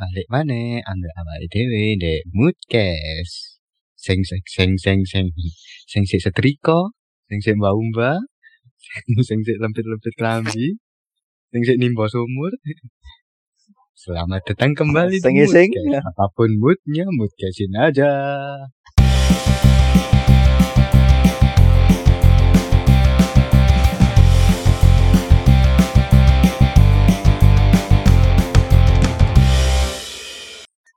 balik mana ambil awake dhewe ndek moodcast sing sing sing sing sing sing sing setrika sing sing mbak sing sing lempit-lempit klambi sing sing nimba sumur Selamat datang kembali sing. Moodcast. Apa pun moodnya, moodcastin aja.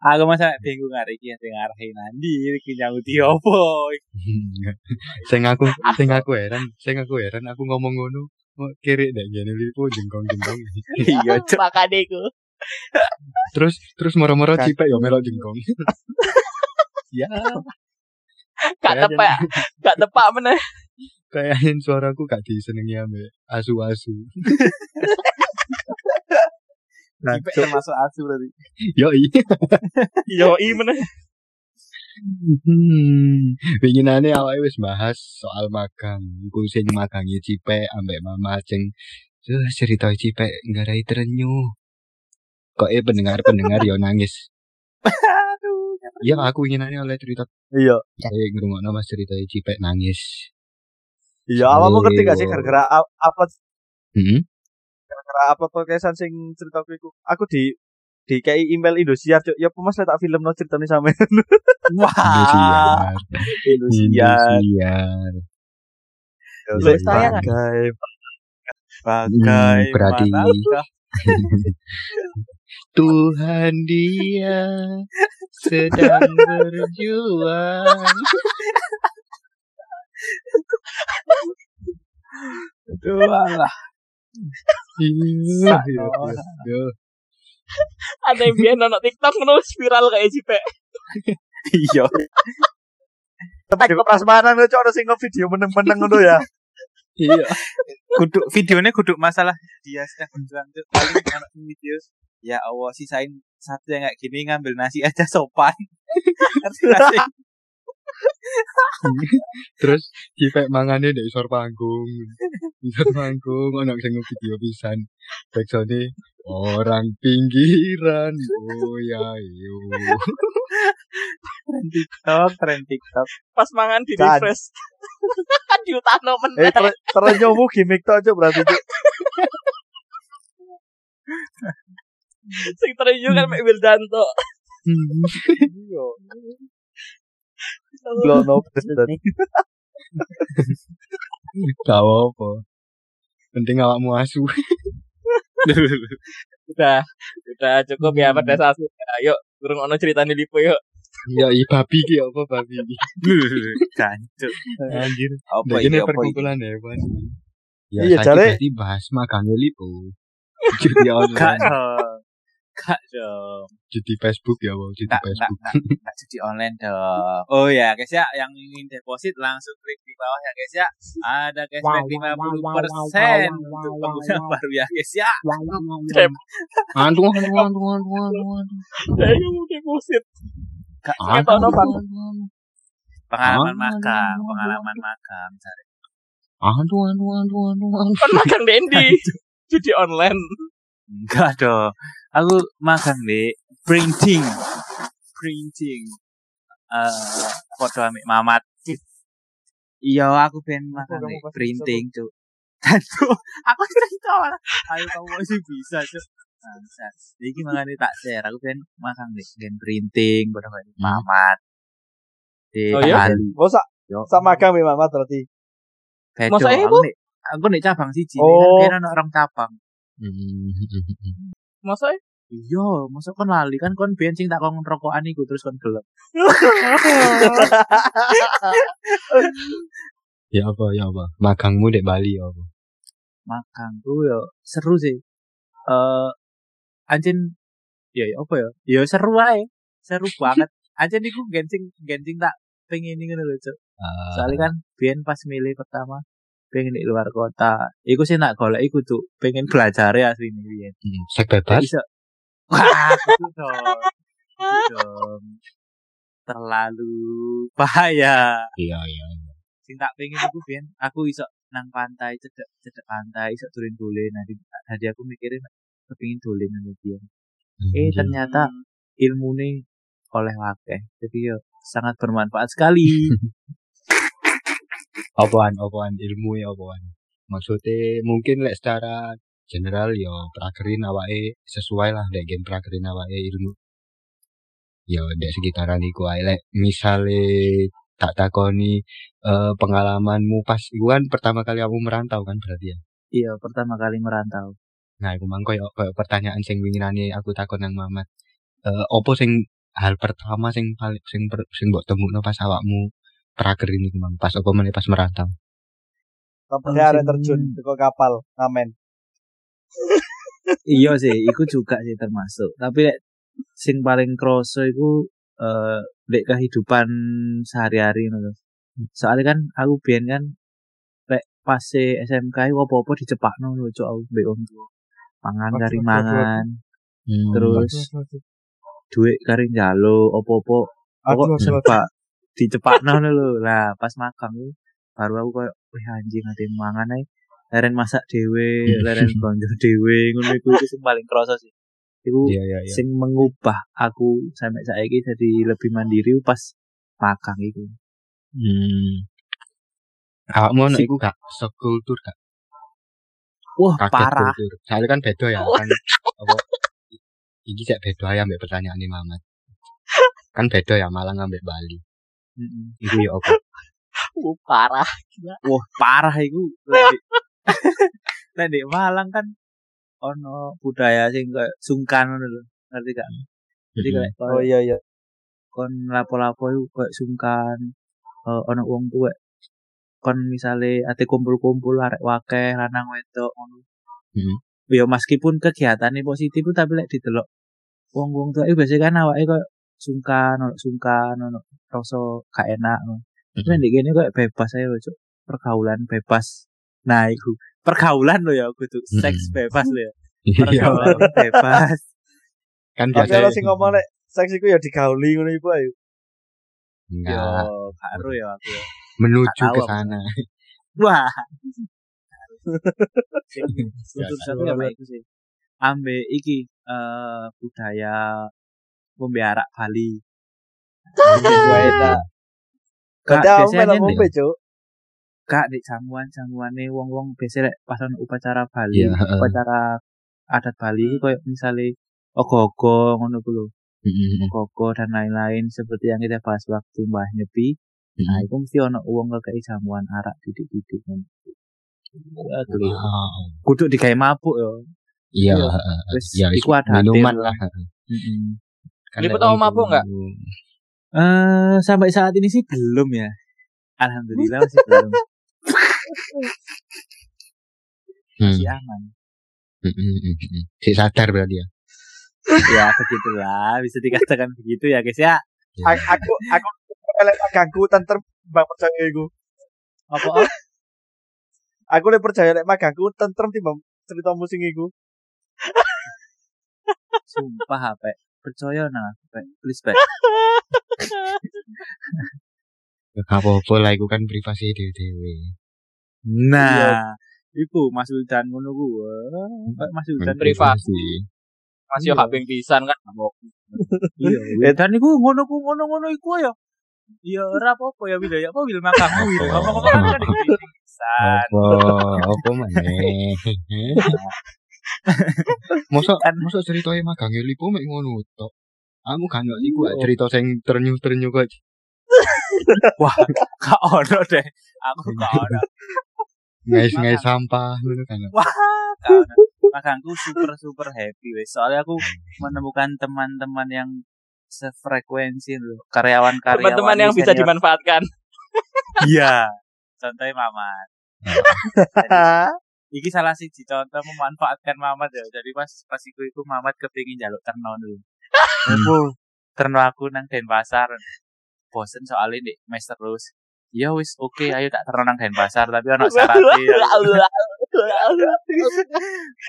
Aku masa bingung hari iki sing ngarahi nandi iki nyauti opo. sing aku sing aku heran, sing aku heran aku ngomong ngono. Oh, kiri dek gini lipo jengkong jengkong. Iya, Cuk. Makane iku. terus terus moro-moro Kas- cipek yo melok jengkong. ya, Gak tepak, gak tepak meneh. kayaknya suaraku gak disenengi ame asu-asu. Cipek termasuk asu berarti. Yo iya. Yo i meneh. Hmm, winginane awake wis bahas soal magang. Iku sing magangi Cipek ambek Mama Ceng. Tuh cerita Cipek nggarai terenyu. Kok eh pendengar-pendengar yo nangis. Aduh. Ya aku winginane oleh cerita Iya. saya ngrungokno Mas cerita Cipek nangis. Iya, awakmu ngerti gak sih gara-gara up- upload Heeh. Upload podcastan sing ceritaku iku. Aku di di kayak email Indosiar, Cuk. Ya apa Mas tak film no ceritanya sampe Wah. Indosiar. Indosiar. Bagai Bagai Hmm, berarti- manakah? Tuhan dia sedang berjuang. Aduh alah. Iya, iya, iya. Ada yang biyen nonton TikTok ngono viral kayak cipek. Iya. Tapi di prasmanan Cuk, ada sing video meneng-meneng ngono ya. Iya. Kudu videonya kudu masalah dia sedang berjuang tuh paling anak video ya Allah sisain satu yang kayak gini ngambil nasi aja sopan sih? Terus Cipek mangane ndek isor panggung. Isor panggung ono sing video pisan. Backsound orang pinggiran. Oh ya yo. tren TikTok tren TikTok Pas mangan di Kan. refresh. Diutahno Eh, meneh. ter- terenyomu gimmick tok, Cuk, berarti. Sing terenyu kan mek Wildanto. Iya. Blown up. Gak apa. Penting awakmu asu. Udah, udah cukup ya pada saat Ayo, kurang ono ceritanya Lipo yuk. Ya i babi ki apa babi ki. Jancuk. Anjir. Apa Nah, iki ini perkumpulan hewan. Ya, Iya, jare- bahas makannya lipo. Online, dong. Gak dong. judi Facebook ya, wow, Gak, gak, Facebook. gak, judi online dong. Oh ya guys ya, yang ingin deposit langsung klik di bawah ya guys ya. Ada cashback 50% untuk pengguna baru ya guys ya. Antu, antu, antu, antu, antu. Saya mau deposit. Gak tahu, antu. pengalaman makan, pengalaman makan. Cari. Antu, antu, antu, antu, antu. Kan makan Dendi. Judi online. Enggak dong. Aku makan di printing. Printing. Eh, foto amik mamat. Iya, aku pengen makan kamu di printing, Cuk. Dan tuh, aku cerita malah. Ayo kamu masih bisa, Cuk. Bangsa. Iki makan di tak share. Aku pengen makan di gen printing, foto Hmm. mamat. Di Oh, iya? Bali. Oh, sama kami Mamat berarti. Bedo. Masa Aku aku nih cabang siji. Oh. Kan orang cabang. Hmm. Masa Iya, masa kon lali kan kon biyen sing tak kon rokokan iku terus kon gelem. Ya apa, ya apa. Magangmu dek Bali ya apa. Makan tuh ya seru sih. Eh anjing ya ya apa ya? Ya seru ae. Seru banget. Anjing iku gensing gensing tak pengen ini ngono lho, Cuk. Ah, Soalnya kan biyen pas milih pertama pengen di luar kota. Iku sih nak golek iku tuh pengen belajar ya asli nih biyen. hmm, sek Gak bebas. iso. Wah, gitu dong. Dong. Terlalu bahaya. Iya, iya. sing tak pengen iku biyen aku iso nang pantai cedek cedek pantai iso turun dolen di- tadi aku mikirin kepengin dolen ngono biyen eh Hmm. ternyata ilmu nih oleh wakeh. Jadi yo sangat bermanfaat sekali. Apaan, apaan ilmu ya apaan. Maksudnya mungkin lek secara general yo prakerin awake sesuai lah lek game prakerin awake ilmu. Yo dek sekitaran iku ae lek misale tak takoni eh, pengalamanmu pas iku kan pertama kali kamu merantau kan berarti ya. iya, pertama kali merantau. Nah, iku mang koyo pertanyaan sing winginane aku takon nang Mamat. Eh opo sing hal pertama sing paling sing per- sing mbok temukno pas awakmu prakerin iku mang pas apa meneh pas merantau. Kapan arek terjun teko kapal ngamen. iya sih, iku juga sih termasuk. Tapi lek sing paling kroso iku eh lek kehidupan sehari-hari ngono. Soalnya kan aku biyen kan lek pas e SMK iku apa-apa dicepakno lho cok aku mbek wong tuwa. Mangan kari waduh, mangan, Hmm. terus duit kari pokok aduh, aduh. serba dicepakno ngono lho. Lah pas magang iku baru aku koyo wih anjing ate mangan ae. Leren masak dhewe, leren blonjo dhewe, ngono iku iku sing paling kroso sih. Iku Iya iya iya. sing mengubah aku sampai saiki jadi lebih mandiri pas magang itu. Hmm. Awakmu Si- iku gak sekultur gak? Wah, Kaget parah. kultur. Soalnya kan beda ya kan apa iki sik beda ya ambek pertanyaan ini Mamat. Kan beda ya Malang ambek Bali. Iku ya apa? Uh, parah. Wah, parah iku. Lek di- Malang kan ono budaya sing kayak sungkan ngono lho. Ngerti gak? Jadi kayak Oh iya iya. kon lapo-lapo iku kayak sungkan. Eh, ono wong tuwa kon misale ate kumpul-kumpul arek wakeh lanang wedok ngono. Mhm. Ya meskipun kegiatannya positif tapi lek didelok wong-wong tuwa iku biasanya kan awake koyo sungkan, ono sungkan, ono rasa gak enak. ngono. Tapi Mhm. nek kene koyo bebas ae lho, Cuk. Pergaulan bebas. Nah, iku pergaulan lho ya, kudu seks Mhm. bebas lho ya. Iya. Pergaulan bebas. Kan biasa kalau sing ngomong lek seks iku ya digauli ngono iku ayo. Yo, enggak karo ya aku. ya. menuju ke aku. sana. Wah. Untuk satu ya sih. Ambe iki eh budaya membiarak Bali. Kak, biasanya nih. Kak di jamuan-jamuane wong-wong biasa lek pas ono upacara Bali, Iya, heeh. upacara adat Bali koyo misale ogo-ogo ngono ku lho. Mm-mm. Ogo dan lain-lain seperti yang kita bahas waktu Mbah Nyepi. Nah, Mm-mm. itu mesti ono uang kakek jamuan arak titik-titik ngono. Aduh, kudu digawe mabuk yo. Iya, Iya. ya iku ada minuman lah. heeh. Kan Liput lek sama mabuk nggak? Eh, sampai saat ini sih belum ya. Alhamdulillah masih belum. Hmm. Masih aman. Mm-mm, mm-mm. Si sadar berarti ya. Ya begitulah, bisa dikatakan begitu ya guys ya. A- Aku aku lek magangku tentrem bang percaya iku. Apa? Aku lek percaya lek magangku tentrem timbang cerita musing iku. Sumpah apa? Percaya nang aku. Please. Ya, Gak apa-apa lah, itu kan privasi dewe-dewe. Nah, iku Mas Wildan ngono ku. Wah, Mas Wildan Kan privasi. Masih yo hak ping pisan kan. Iya, Wildan iku ngono ku ngono-ngono iku ya. Ya ora apa-apa ya Wil ya. Apa Wil makamu Wil. Ngomong-ngomong kan kan pisan. Apa? Apa maneh? Mosok Kan- mosok ceritanya magange lipo mek ngono tok. Aku gak ngerti iku ah, cerita sing ternyuh-ternyuh kok. Wah, gak ono deh. Aku gak ono. Ngais-ngais sampah ngono kan. Wah, gak ono. Makangku super super happy wes. Soalnya aku menemukan teman-teman yang sefrekuensi loh. Karyawan-karyawan. Teman-teman yang bisa dimanfaatkan. Iya. Contohnya Mamat. Iki salah siji contoh memanfaatkan Mamat ya. Jadi pas pas iku iku Mamat kepingin jaluk terno dulu. Aku terno aku nang Denpasar. Bosen soalnya di mes terus. Ya wis oke ayo tak terno nang Denpasar tapi ono syaratnya.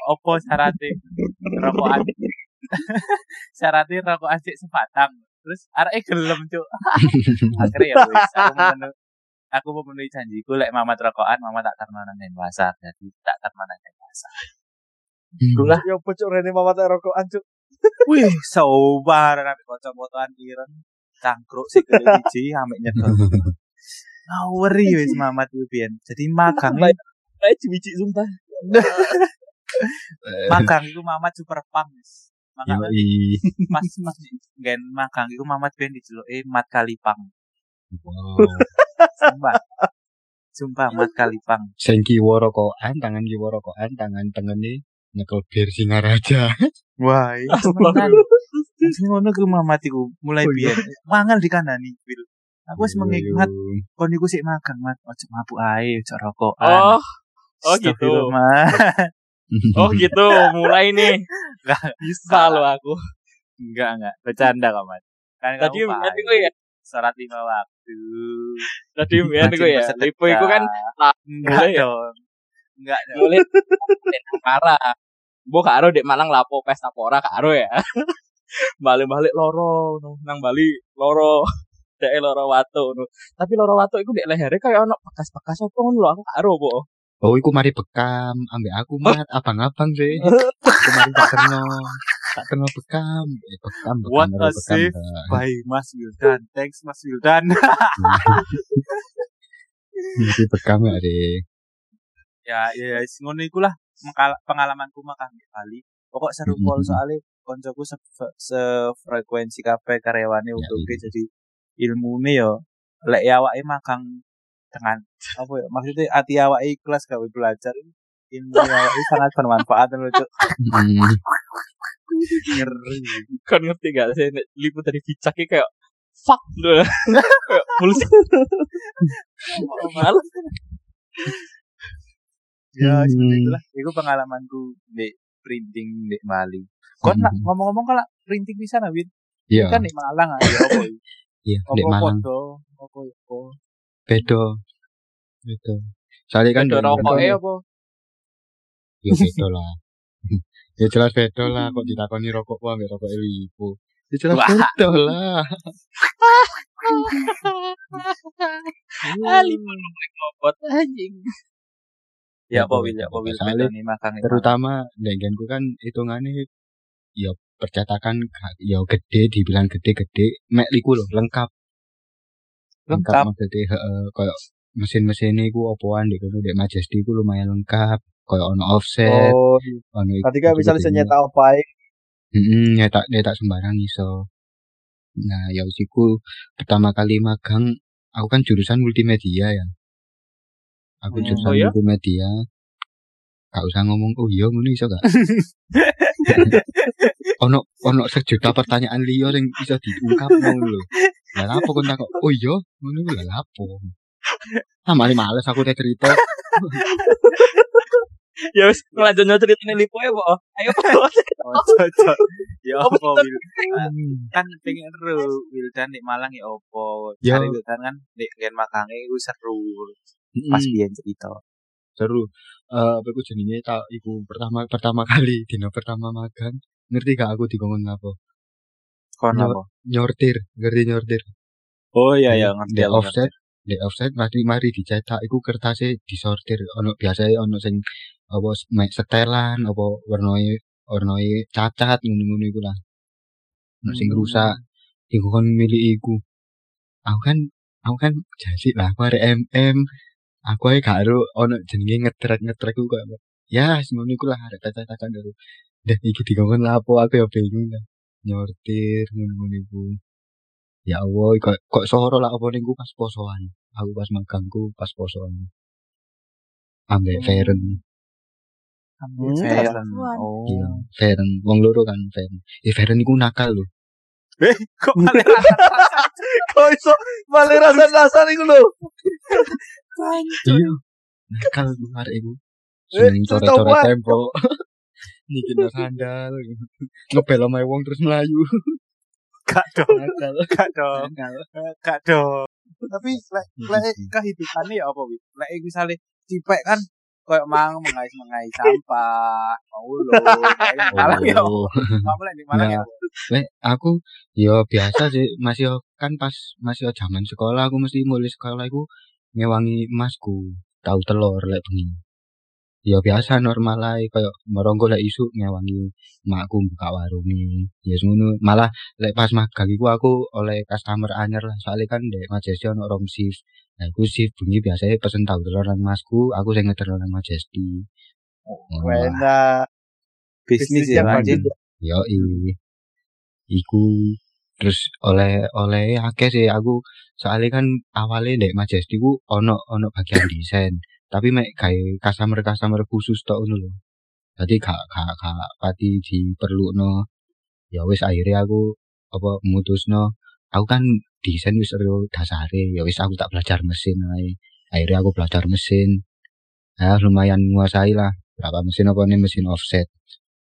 Opo syaratnya? Rokok adik. syaratnya rokok adik sebatang. Terus arek gelem cuk. Akhirnya ya wis aku aku memenuhi janjiku lek Mamat rokokan Mama tak terno nang Denpasar. Jadi tak terno nang Denpasar. Hmm. Itulah Ya pocok rene mama tak rokokan, Cuk. Wih, sobar nek kanca-kancan ireng cangkruk sik kene siji ambek nyedot. Ngaweri wis Mamat kuwi biyen. Jadi magang. Kayak cici sumpah. magang iku Mamat super pang wis. Magang. Mas Mas gen magang iku Mamat ben dijeluki Mat Kalipang. Wow. Sumpah. Sumpah Mat Kalipang. Sing kiwa rokokan, tangan kiwa rokokan, tangan tengene nyekel bir Singaraja. Wah, iya temenan. Sing ngono ku Mamat iku mulai biyen. Mangan dikandani Bil. Aku wis mengingat kon sik magang Mat, ojo mabuk ae, ojo rokokan. Oh, oh gitu. Oh gitu, mulai nih. Enggak, Bisa lo aku. enggak, enggak. Bercanda kok, Mat. Kan Tadi kamu biar paham. gue ya. Sholat lima waktu. Tadi biar Rajin gue ya. bersedekah. Lipo itu kan enggak mulai ya. Enggak dong. mulai parah. Mbok karo dek Malang lapo pesta pora karo ya. Balik-balik loro nang Bali loro. Dek loro watu no. Tapi loro watu iku dek lehere kayak ono bekas-bekas opo ngono lho aku karo po. Oh, iku mari bekam ambek aku mat abang-abang sih. Aku mari tak terno. Tak terno bekam, eh, bekam What a save. Bye Mas Wildan. Thanks Mas Wildan. Iki bekam ya deh. ya ya ya, ngono iku lah mengkal- pengalamanku makan di Bali. Pokok seru pol Mhm. soalnya koncoku se sefrekuensi kabeh karyawane Ya, untuk iya. jadi ilmune yo lek ya awake magang dengan apa ya maksudnya hati awake ikhlas gawe belajar ilmu awake sangat bermanfaat loh cuk Hmm. Ngeri Kan ngerti gak sih lipo tadi bicak iki kayak fuck lho. Kayak bullshit. Malah ya Hmm. seperti itulah itu pengalamanku di printing di Bali kon nak Hmm. ngomong-ngomong kalau printing di sana Win Iya, kan di Malang aja apa ya? iya, apa di Malang podo apa apa beda. Beda. Soalnya kan Beda di- rokoknya apa? Ya beda lah. ya jelas beda lah kok ditakoni rokok ku ambek rokok Lipo. Ya jelas beda lah. Ah, lipo ngobot anjing. ya apa Wil ya apa. Wil terutama dengenku kan hitungannya ya percetakan ya gede dibilang gede-gede mek liku loh lengkap lengkap maksudnya kayak mesin-mesin iku opoan di kono dek Majesty iku lumayan lengkap kayak ono offset Oh, ono iku berarti kan bisa bisa nyetak apa. Heeh, nyetak nyetak sembarang iso. Nah, ya usiku pertama kali magang, aku kan jurusan multimedia ya. Aku Hmm, jurusan oh ya? multimedia. Gak usah ngomong, oh iya ngono iso gak? ono ono sejuta pertanyaan liya sing iso diungkap ngono lho. Lah apa kon takok, oh iya ngono iku lah apa? Ah, mali males aku teh cerita. Ya wis ngelanjutnya ceritanya lipo ya, Po. Ayo, Po. oh cocok ya Apa apa itu? Wil kan pengen seru Wildan di Malang ya opo Ya. cari Wildan kan di gen makange itu seru pas biyen cerita seru. Eh, apa iku jenenge tak iku pertama pertama kali dino pertama magang. Ngerti gak aku dikongkon ngapa? kon apa Nyortir, ngerti nyortir. oh iya ya ngerti di offset di offset mari mari dicetak iku kertasnya disortir. Ono biasanya ono sing apa setelan apa warnai warnai cacat ngono-ngono iku lah. Ono sing Hmm. rusak iku kon milih iku. Aku kan aku kan jasi lah aku arek MM aku ae gak ero ono jenenge ngetrek ngetrek iku kok. Ya ngono iku lah arek cacat-cacat karo. Dan iki dikongkon lapo aku ya bingung lah. Nyortir ngono-ngono iku ya Allah kok kok soro lah apa niku pas posoan? Aku pas magangku pas posoan. Ambek Hmm. Feren. Ambil Hmm, Feren. oh. Iya Feren. Wong loro kan Feren. Ya Feren iku nakal lho. Eh kok malah Kok iso malah rasa-rasa iku lho. iya nakal arek iku. Eh, seneng coret-coret apa? tembok. Nyikin sandal. Ngebel sama wong terus melayu gak dong. Gak dong. Gak dong. Tapi lek lek kehidupannya ya apa wi? Lek misalnya cipek kan kayak mang mengais mengais sampah mau lo malah ya mau lek di malang ya Lek aku ya biasa sih masih kan pas masih zaman sekolah aku mesti mulai sekolah aku ngewangi emasku tahu telur lek bengi ya biasa normal ae koyo merongko lek isu ngewangi makku buka warung ya ngono. Malah lek pas magang iku aku oleh customer anyar lah. Soalnya kan dek Majesty ono rom shift. Nah iku shift bengi biasanya pesen tahu telur nang masku aku sing ngeter nang Majesty. Lah. Enak. bisnis ya yang anjing yo iku terus oleh oleh akeh sih. Aku soalnya kan awalnya dek Majesty ku ono ono bagian desain tapi mek gawe customer customer khusus tok ngono lho. Jadi gak gak gak pati diperlukno. Ya wis akhirnya aku apa mutusno aku kan desain wis ero dasare. Ya wis aku tak belajar mesin ae. Akhirnya aku belajar mesin. Ya lumayan menguasai lah. Berapa mesin apa nih? Mesin offset.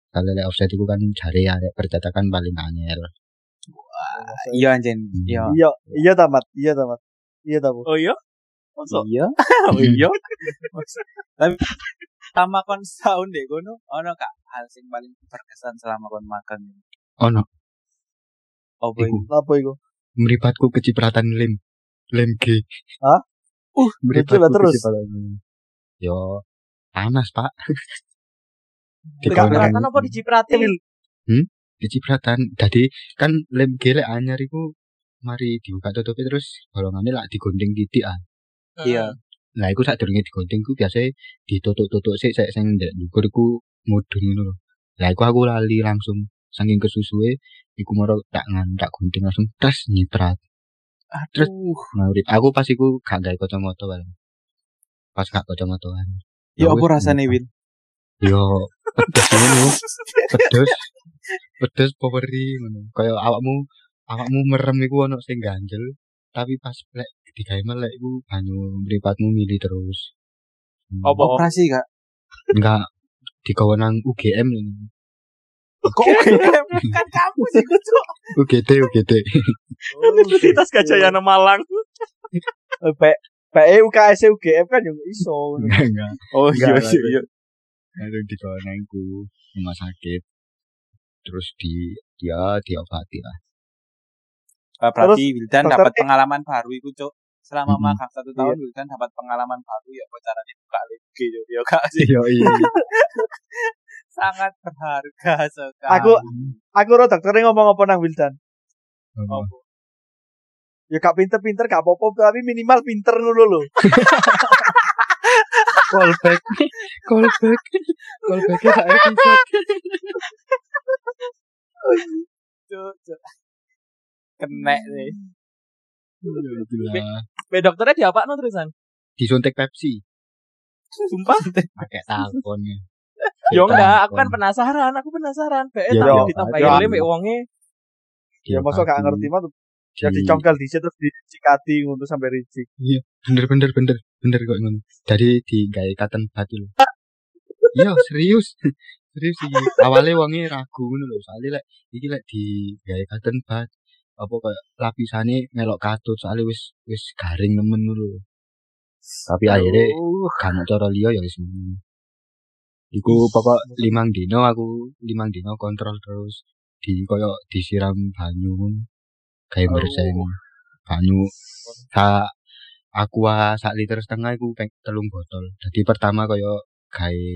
Kalau offset itu kan jari ya percetakan paling angel. Iya anjing. Iya. Iya, iya tamat, iya tamat. Iya tamat. Oh iya? Masa? iya Oh iya? tapi sama kon setahun deh kono ono kak hal sing paling berkesan selama kon makan ono apa iku iku Apa iku? meripatku kecipratan lem lem G Hah? uh lah terus. kecipratan lem. yo panas pak Enggak, Dikonek. Cipratan apa dicipratin? kecipratan jadi kan lem G lek anyar iku mari dibuka tutupi terus golongannya lah digunting titik ah iya Nah, iku sadurunge digunting ku biasanya ditutuk-tutuk sik sik sing ndek ndukur iku mudhun ngono lho. Lah iku aku lali langsung saking kesusuhe iku moro tak ngan tak gunting langsung tes nyiprat. Terus aduh ngurip. Aku pas iku gak gawe kacamata bareng. Pas gak kacamataan. ya apa wis, rasane nyiprat. Win Yo pedes ngono. Pedes. Pedes poweri ngono. Kaya awakmu awakmu merem iku ono sing ganjel, tapi pas lek digawe melek iku banyu mripatmu mili terus. Hmm. Apa? operasi kak Enggak digawe nang UGM ini. kok UGM kan kamu sih kucuk UGD UGD. Universitas Gajah Yana Malang. Eh, P PE UKS UGM kan yo iso. Enggak enggak. oh Enggak, iya enggak. iya iya Itu digawe nang iku rumah sakit. Terus di dia diobati lah. Eh, berarti Wildan dapat pengalaman baru iku cuk selama Mhm. magang satu tahun Wildan dapat pengalaman baru ya apa caranya buka LG yo yo kak sih Iya iya. sangat berharga sekali Aku aku ro dokternya ngomong apa nang Wildan. Apa? Ya gak pinter-pinter gak apa-apa tapi minimal pinter ngono lho. Callback. Callback. Callback Be dokternya di apa no terusan? Disuntik Pepsi. Sumpah? Pakai talkonnya. Yo enggak, aku kan penasaran, aku penasaran. Be Ya, tak ya, ditambahin ya. lem mek wonge. Ya mosok gak ngerti mah ya Di- dicongkel dhisik terus dicikati ngono sampai ricik. bener bener bener bener kok ngono dari di gawe cotton bud lho iya serius serius iki awalnya wonge ragu ngono lho soalnya lek iki lek di gawe cotton bud apa kayak lapisane melok katut soalnya wis wis garing nemen ngono lho. Tapi akhirnya kan cara liya ya wis iku pokok limang dino aku limang dino kontrol terus. Di koyo disiram banyu kayak bersih banyu. Sa aqua sak liter setengah iku peng telung botol. Jadi pertama kaya gawe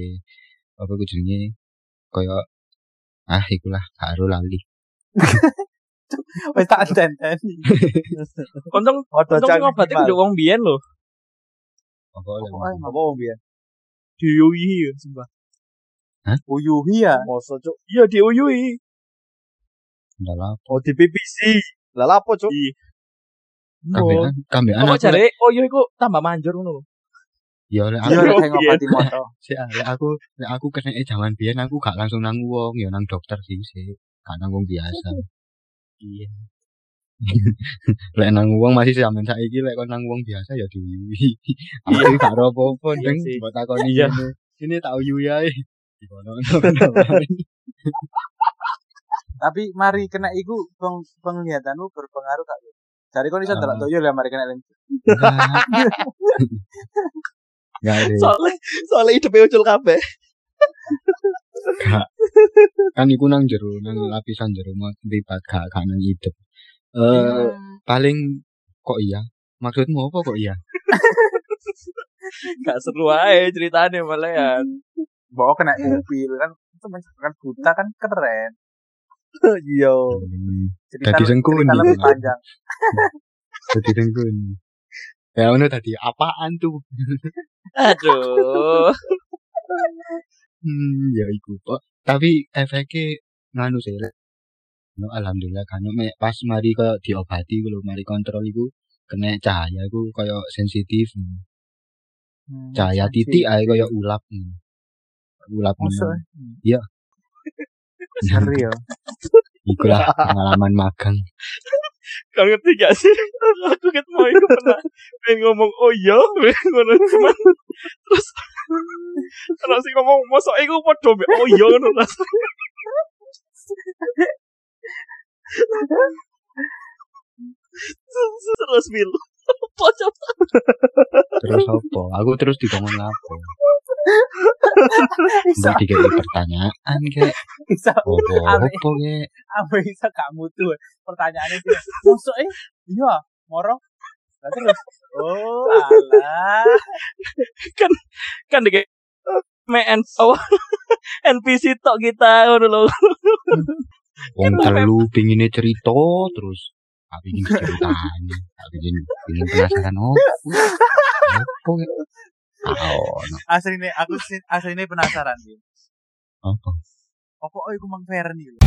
apa iku jenenge? Kaya ah ikulah karo lali. wes tak tenten Untung untung ngobat iku wong biyen lho. Apa Apa wong biyen? Diuyuhi ya, sumpah. uyuhi ya Mosok cuk. Iya diuyuhi. Ndalah Oh di PPC. Lah lapo cuk? kambean kambean Apa aku lek- jare uyuh iku tambah manjur ngono. ya lek iya aku lek kayak ngobati moto sik ah, lek aku lek aku kena jaman biyen aku gak langsung nang wong ya nang dokter sih sih gak nang wong biasa. Iya. lek nang wong masih sampean saiki lek kon nang wong biasa ya diwiwi. Aku gak ro apa-apa Iya ndeng sih. mbok takoni Iya. ngene. Ini tak uyuwi ae. Tapi mari kena iku peng, penglihatanmu berpengaruh gak Dari kau bisa Ah. delok toyo lah mari kena lem. Soalnya soalnya hidupe ucul kabeh. Kan iku nang jero, nang lapisan jero mau lipat gak gak nang hidup. Eh paling kok iya? Maksudmu apa kok iya? Gak seru aja ceritanya malahan. bawa kena mobil kan itu menciptakan buta kan keren Iya. Cerita, Dadi sengkuni. cerita lebih panjang Dadi tengkun. Ya ono tadi apaan tuh? Aduh. Hmm, ya iku kok. Tapi efeknya nganu sih. No, alhamdulillah kan mek pas mari koyo diobati lho, mari kontrol iku kena cahaya iku koyo sensitif. Hmm, Cahaya titik ae koyo ulap. Ulap. Iya. Ngeri ya. Ikulah pengalaman magang. Kau ngerti gak sih? Aku ket mau iku pernah pengen ngomong oh iya, ngono cuman terus terus sih ngomong iku padha mbek oh iya ngono rasanya. terus coba Terus apa? Aku terus dikongkon apa? bisa. Dikasih pertanyaan kayak bisa. Apa apa kayak apa bisa kamu tuh pertanyaannya dia masuk eh iya moro. Lah terus? Oh alah. Kan dek main oh NPC tok kita ngono lho. wong telu pingine cerita terus tak pingin ceritanya tak pingin pingin penasaran oh apa Oh, asli nih, aku asli penasaran nih. Apa? Apa oh, iku mang Ferni lho.